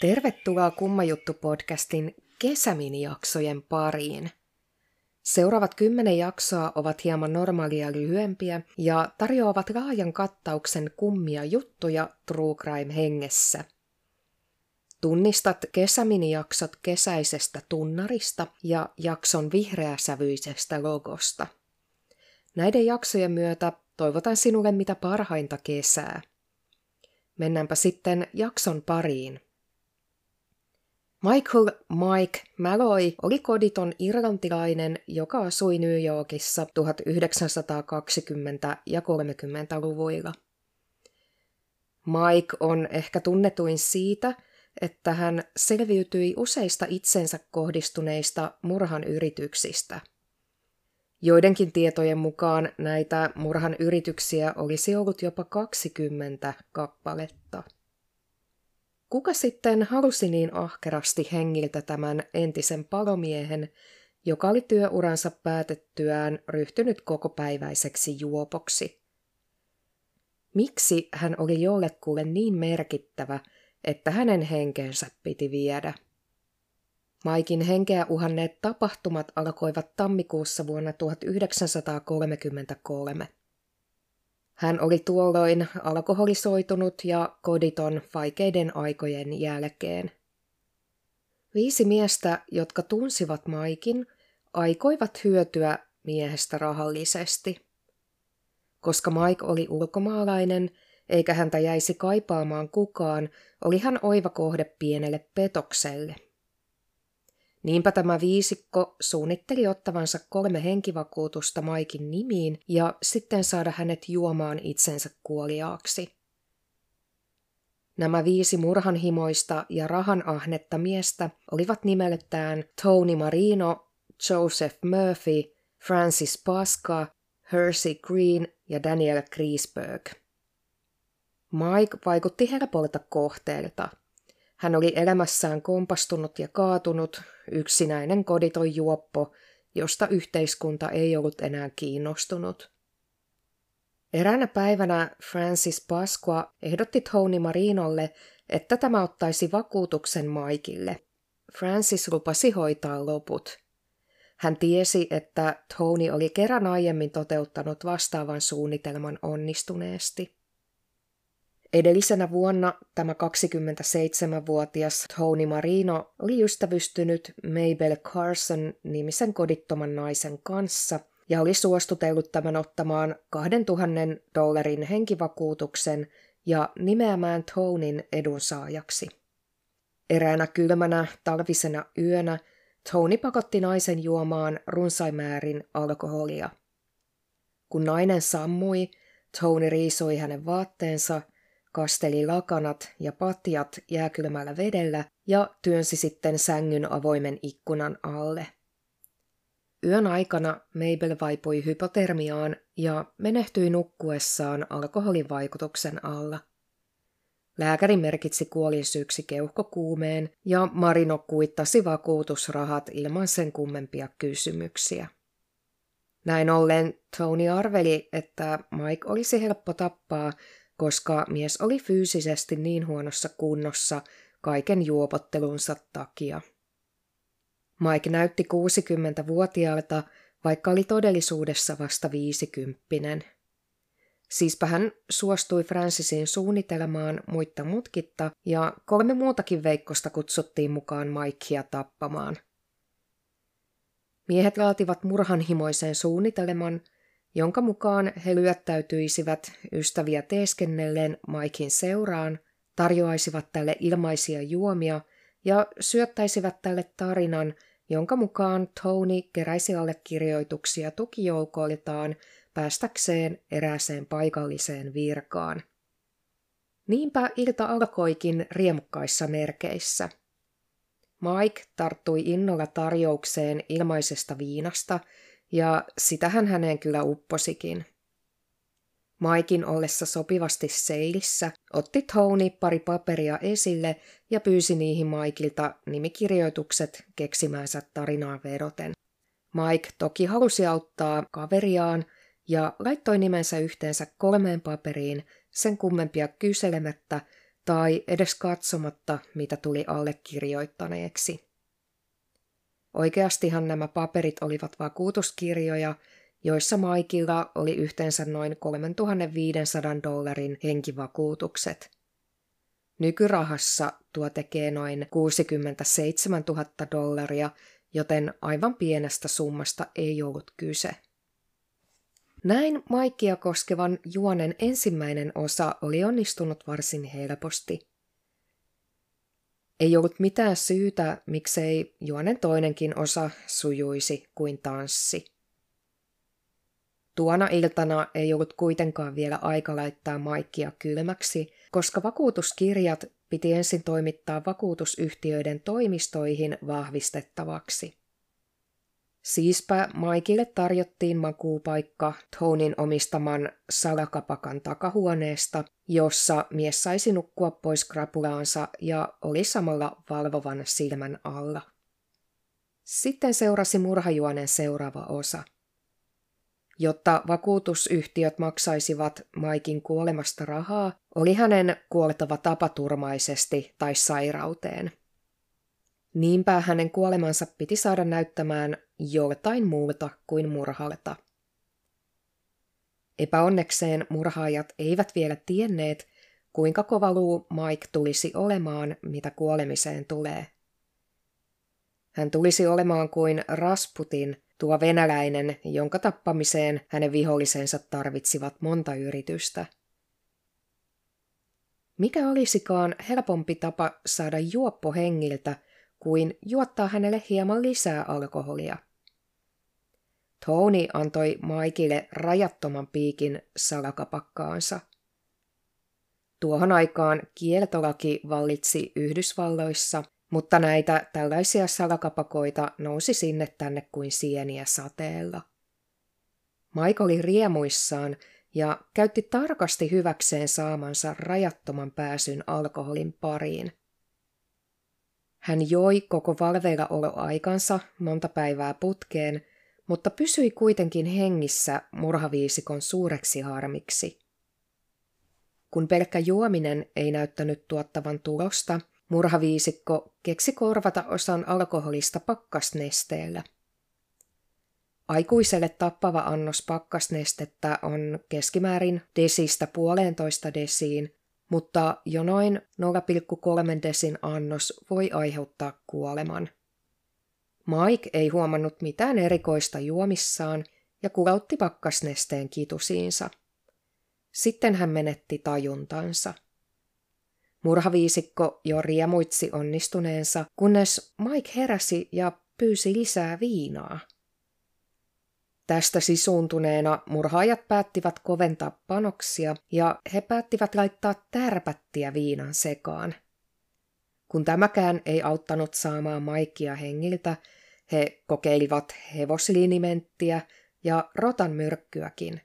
Tervetuloa Kummajuttu-podcastin kesäminijaksojen pariin. Seuraavat kymmenen jaksoa ovat hieman normaalia lyhyempiä ja tarjoavat laajan kattauksen kummia juttuja True Crime hengessä. Tunnistat kesäminijaksot kesäisestä tunnarista ja jakson vihreäsävyisestä logosta. Näiden jaksojen myötä toivotan sinulle mitä parhainta kesää. Mennäänpä sitten jakson pariin. Michael Mike Malloy oli koditon irlantilainen, joka asui New Yorkissa 1920- ja 30-luvuilla. Mike on ehkä tunnetuin siitä, että hän selviytyi useista itsensä kohdistuneista murhan yrityksistä. Joidenkin tietojen mukaan näitä murhan yrityksiä olisi ollut jopa 20 kappaletta. Kuka sitten halusi niin ahkerasti hengiltä tämän entisen palomiehen, joka oli työuransa päätettyään ryhtynyt kokopäiväiseksi juopoksi? Miksi hän oli jollekulle niin merkittävä, että hänen henkensä piti viedä? Maikin henkeä uhanneet tapahtumat alkoivat tammikuussa vuonna 1933. Hän oli tuolloin alkoholisoitunut ja koditon vaikeiden aikojen jälkeen. Viisi miestä, jotka tunsivat Maikin, aikoivat hyötyä miehestä rahallisesti. Koska Mike oli ulkomaalainen, eikä häntä jäisi kaipaamaan kukaan, oli hän oiva kohde pienelle petokselle. Niinpä tämä viisikko suunnitteli ottavansa kolme henkivakuutusta Maikin nimiin ja sitten saada hänet juomaan itsensä kuoliaaksi. Nämä viisi murhanhimoista ja rahan ahnetta miestä olivat nimeltään Tony Marino, Joseph Murphy, Francis Pasca, Hersey Green ja Daniel Griesberg. Mike vaikutti helpolta kohteelta – hän oli elämässään kompastunut ja kaatunut, yksinäinen koditon juoppo, josta yhteiskunta ei ollut enää kiinnostunut. Eräänä päivänä Francis Pasqua ehdotti Tony Marinolle, että tämä ottaisi vakuutuksen Maikille. Francis lupasi hoitaa loput. Hän tiesi, että Tony oli kerran aiemmin toteuttanut vastaavan suunnitelman onnistuneesti. Edellisenä vuonna tämä 27-vuotias Tony Marino oli ystävystynyt Mabel Carson nimisen kodittoman naisen kanssa ja oli suostutellut tämän ottamaan 2000 dollarin henkivakuutuksen ja nimeämään Tonin edunsaajaksi. Eräänä kylmänä talvisena yönä Tony pakotti naisen juomaan runsaimäärin alkoholia. Kun nainen sammui, Tony riisoi hänen vaatteensa – kasteli lakanat ja patjat jääkylmällä vedellä ja työnsi sitten sängyn avoimen ikkunan alle. Yön aikana Mabel vaipui hypotermiaan ja menehtyi nukkuessaan alkoholin vaikutuksen alla. Lääkäri merkitsi kuolinsyyksi keuhkokuumeen ja Marino kuittasi vakuutusrahat ilman sen kummempia kysymyksiä. Näin ollen Tony arveli, että Mike olisi helppo tappaa, koska mies oli fyysisesti niin huonossa kunnossa kaiken juopottelunsa takia. Mike näytti 60-vuotiaalta, vaikka oli todellisuudessa vasta viisikymppinen. Siispä hän suostui Francisin suunnitelmaan muitta mutkitta ja kolme muutakin veikkosta kutsuttiin mukaan Mikea tappamaan. Miehet laativat murhanhimoisen suunnitelman – jonka mukaan he lyöttäytyisivät ystäviä teeskennelleen Maikin seuraan, tarjoaisivat tälle ilmaisia juomia ja syöttäisivät tälle tarinan, jonka mukaan Tony keräisi allekirjoituksia tukijoukoiltaan päästäkseen erääseen paikalliseen virkaan. Niinpä ilta alkoikin riemukkaissa merkeissä. Mike tarttui innolla tarjoukseen ilmaisesta viinasta – ja sitähän häneen kyllä upposikin. Maikin ollessa sopivasti seilissä otti Tony pari paperia esille ja pyysi niihin Mikeilta nimikirjoitukset keksimäänsä tarinaa vedoten. Mike toki halusi auttaa kaveriaan ja laittoi nimensä yhteensä kolmeen paperiin sen kummempia kyselemättä tai edes katsomatta, mitä tuli allekirjoittaneeksi. Oikeastihan nämä paperit olivat vakuutuskirjoja, joissa Maikilla oli yhteensä noin 3500 dollarin henkivakuutukset. Nykyrahassa tuo tekee noin 67 000 dollaria, joten aivan pienestä summasta ei ollut kyse. Näin Maikia koskevan juonen ensimmäinen osa oli onnistunut varsin helposti. Ei ollut mitään syytä, miksei juonen toinenkin osa sujuisi kuin tanssi. Tuona iltana ei ollut kuitenkaan vielä aika laittaa Maikia kylmäksi, koska vakuutuskirjat piti ensin toimittaa vakuutusyhtiöiden toimistoihin vahvistettavaksi. Siispä Maikille tarjottiin makuupaikka Tonin omistaman salakapakan takahuoneesta, jossa mies saisi nukkua pois krapulaansa ja oli samalla valvovan silmän alla. Sitten seurasi murhajuonen seuraava osa. Jotta vakuutusyhtiöt maksaisivat Maikin kuolemasta rahaa, oli hänen kuolettava tapaturmaisesti tai sairauteen – Niinpä hänen kuolemansa piti saada näyttämään joltain muuta kuin murhalta. Epäonnekseen murhaajat eivät vielä tienneet, kuinka kova luu Mike tulisi olemaan, mitä kuolemiseen tulee. Hän tulisi olemaan kuin Rasputin, tuo venäläinen, jonka tappamiseen hänen vihollisensa tarvitsivat monta yritystä. Mikä olisikaan helpompi tapa saada juoppo hengiltä kuin juottaa hänelle hieman lisää alkoholia. Tony antoi Maikille rajattoman piikin salakapakkaansa. Tuohon aikaan kieltolaki vallitsi Yhdysvalloissa, mutta näitä tällaisia salakapakoita nousi sinne tänne kuin sieniä sateella. Mike oli riemuissaan ja käytti tarkasti hyväkseen saamansa rajattoman pääsyn alkoholin pariin – hän joi koko valveilla aikansa monta päivää putkeen, mutta pysyi kuitenkin hengissä murhaviisikon suureksi harmiksi. Kun pelkkä juominen ei näyttänyt tuottavan tulosta, murhaviisikko keksi korvata osan alkoholista pakkasnesteellä. Aikuiselle tappava annos pakkasnestettä on keskimäärin desistä puolentoista desiin mutta jo noin 0,3 desin annos voi aiheuttaa kuoleman. Mike ei huomannut mitään erikoista juomissaan ja kulautti pakkasnesteen kitusiinsa. Sitten hän menetti tajuntansa. Murhaviisikko jo riemuitsi onnistuneensa, kunnes Mike heräsi ja pyysi lisää viinaa. Tästä sisuuntuneena murhaajat päättivät koventaa panoksia ja he päättivät laittaa tärpättiä viinan sekaan. Kun tämäkään ei auttanut saamaan Maikia hengiltä, he kokeilivat hevosliinimenttiä ja rotan myrkkyäkin.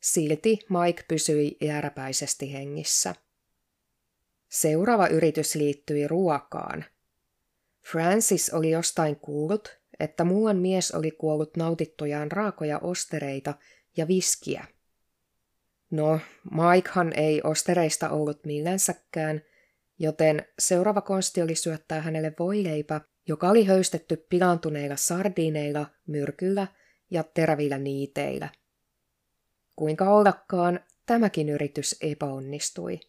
Silti Mike pysyi jääräpäisesti hengissä. Seuraava yritys liittyi ruokaan. Francis oli jostain kuullut, että muuan mies oli kuollut nautittojaan raakoja ostereita ja viskiä. No, Mikehan ei ostereista ollut millänsäkään, joten seuraava konsti oli syöttää hänelle voileipä, joka oli höystetty pilantuneilla sardiineilla, myrkyllä ja terävillä niiteillä. Kuinka ollakaan, tämäkin yritys epäonnistui.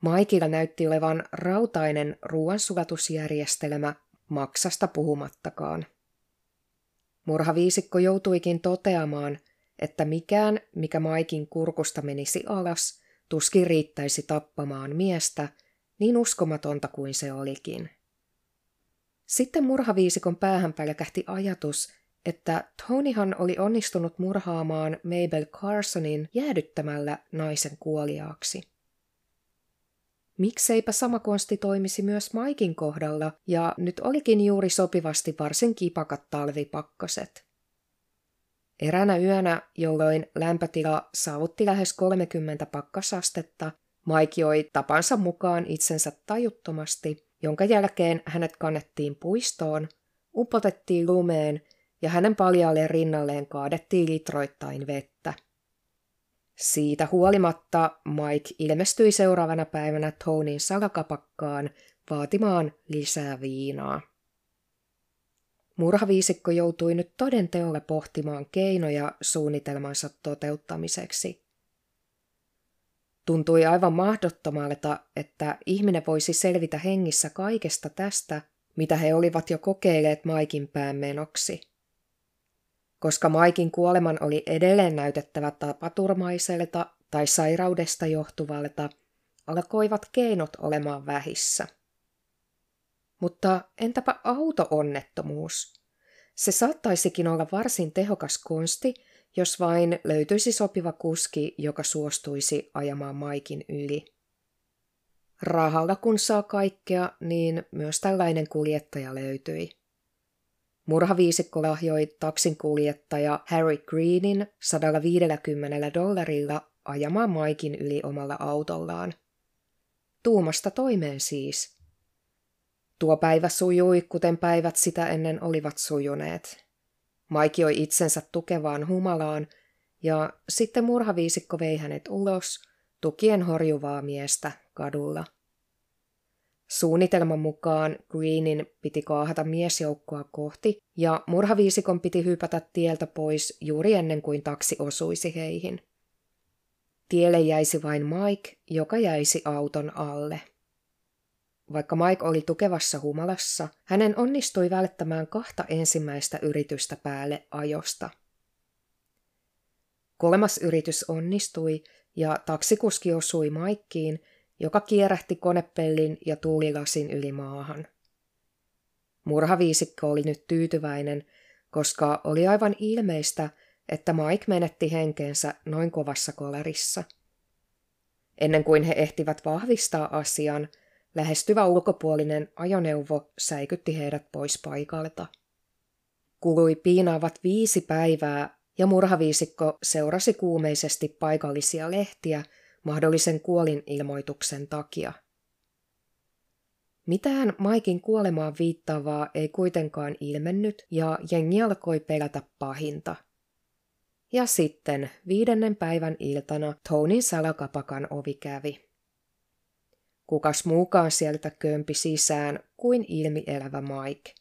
Maikilla näytti olevan rautainen ruoansulatusjärjestelmä maksasta puhumattakaan. Murhaviisikko joutuikin toteamaan, että mikään, mikä Maikin kurkusta menisi alas, tuskin riittäisi tappamaan miestä, niin uskomatonta kuin se olikin. Sitten murhaviisikon päähän pälkähti ajatus, että Tonyhan oli onnistunut murhaamaan Mabel Carsonin jäädyttämällä naisen kuoliaaksi. Mikseipä sama konsti toimisi myös Maikin kohdalla, ja nyt olikin juuri sopivasti varsin kipakat talvipakkaset. Eräänä yönä, jolloin lämpötila saavutti lähes 30 pakkasastetta, Mike joi tapansa mukaan itsensä tajuttomasti, jonka jälkeen hänet kannettiin puistoon, upotettiin lumeen ja hänen paljaalle rinnalleen kaadettiin litroittain vettä. Siitä huolimatta Mike ilmestyi seuraavana päivänä Tonin salakapakkaan vaatimaan lisää viinaa. Murhaviisikko joutui nyt toden teolle pohtimaan keinoja suunnitelmansa toteuttamiseksi. Tuntui aivan mahdottomalta, että ihminen voisi selvitä hengissä kaikesta tästä, mitä he olivat jo kokeilleet Maikin päämenoksi. Koska Maikin kuoleman oli edelleen näytettävä tapaturmaiselta tai sairaudesta johtuvalta, alkoivat keinot olemaan vähissä. Mutta entäpä auto-onnettomuus? Se saattaisikin olla varsin tehokas konsti, jos vain löytyisi sopiva kuski, joka suostuisi ajamaan Maikin yli. Rahalla kun saa kaikkea, niin myös tällainen kuljettaja löytyi. Murhaviisikko lahjoi taksin kuljettaja Harry Greenin 150 dollarilla ajamaan Maikin yli omalla autollaan. Tuumasta toimeen siis – Tuo päivä sujui, kuten päivät sitä ennen olivat sujuneet. Maikioi itsensä tukevaan humalaan, ja sitten murhaviisikko vei hänet ulos, tukien horjuvaa miestä kadulla. Suunnitelman mukaan Greenin piti kaahata miesjoukkoa kohti, ja murhaviisikon piti hypätä tieltä pois juuri ennen kuin taksi osuisi heihin. Tielle jäisi vain Mike, joka jäisi auton alle. Vaikka Mike oli tukevassa humalassa, hänen onnistui välttämään kahta ensimmäistä yritystä päälle ajosta. Kolmas yritys onnistui ja taksikuski osui Maikkiin, joka kierähti konepellin ja tuulilasin yli maahan. Murhaviisikko oli nyt tyytyväinen, koska oli aivan ilmeistä, että Mike menetti henkensä noin kovassa kolerissa. Ennen kuin he ehtivät vahvistaa asian, Lähestyvä ulkopuolinen ajoneuvo säikytti heidät pois paikalta. Kului piinaavat viisi päivää ja murhaviisikko seurasi kuumeisesti paikallisia lehtiä mahdollisen kuolin ilmoituksen takia. Mitään Maikin kuolemaan viittaavaa ei kuitenkaan ilmennyt ja jengi alkoi pelätä pahinta. Ja sitten viidennen päivän iltana Tonin salakapakan ovi kävi. Kukas muukaan sieltä kömpi sisään kuin ilmielävä Mike.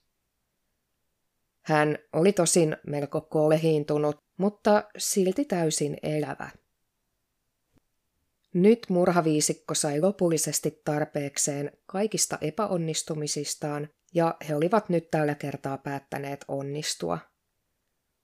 Hän oli tosin melko kolhiintunut, mutta silti täysin elävä. Nyt murhaviisikko sai lopullisesti tarpeekseen kaikista epäonnistumisistaan, ja he olivat nyt tällä kertaa päättäneet onnistua.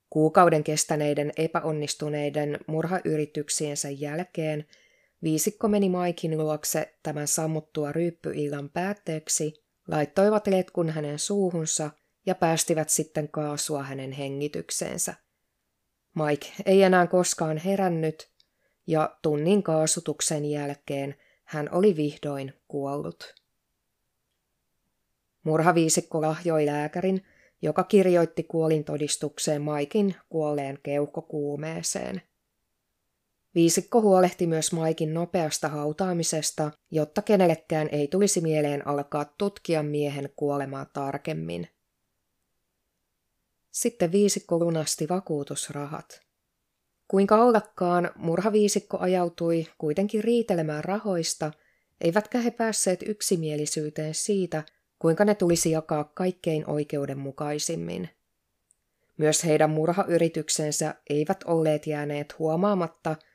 Kuukauden kestäneiden epäonnistuneiden murhayrityksiensä jälkeen – Viisikko meni Maikin luokse tämän sammuttua ryyppyillan päätteeksi, laittoivat letkun hänen suuhunsa ja päästivät sitten kaasua hänen hengitykseensä. Mike ei enää koskaan herännyt, ja tunnin kaasutuksen jälkeen hän oli vihdoin kuollut. Murhaviisikko lahjoi lääkärin, joka kirjoitti kuolintodistukseen Maikin kuolleen keuhkokuumeeseen – Viisikko huolehti myös Maikin nopeasta hautaamisesta, jotta kenellekään ei tulisi mieleen alkaa tutkia miehen kuolemaa tarkemmin. Sitten viisikko lunasti vakuutusrahat. Kuinka ollakaan, murhaviisikko ajautui kuitenkin riitelemään rahoista, eivätkä he päässeet yksimielisyyteen siitä, kuinka ne tulisi jakaa kaikkein oikeudenmukaisimmin. Myös heidän murhayrityksensä eivät olleet jääneet huomaamatta –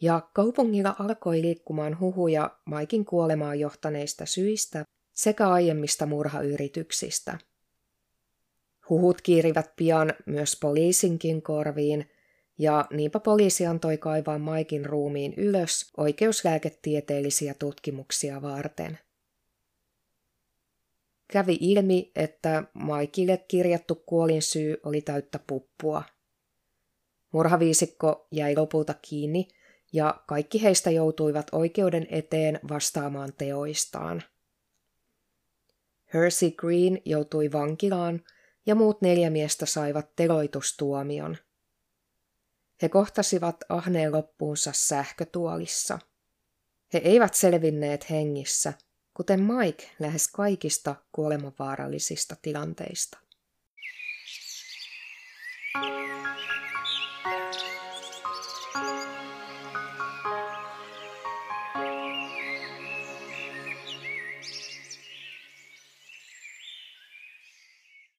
ja kaupungilla alkoi liikkumaan huhuja Maikin kuolemaan johtaneista syistä sekä aiemmista murhayrityksistä. Huhut kiirivät pian myös poliisinkin korviin, ja niinpä poliisi antoi kaivaa Maikin ruumiin ylös oikeuslääketieteellisiä tutkimuksia varten. Kävi ilmi, että Maikille kirjattu kuolin syy oli täyttä puppua. Murhaviisikko jäi lopulta kiinni ja kaikki heistä joutuivat oikeuden eteen vastaamaan teoistaan. Hersey Green joutui vankilaan ja muut neljä miestä saivat teloitustuomion. He kohtasivat ahneen loppuunsa sähkötuolissa. He eivät selvinneet hengissä, kuten Mike lähes kaikista kuolemanvaarallisista tilanteista.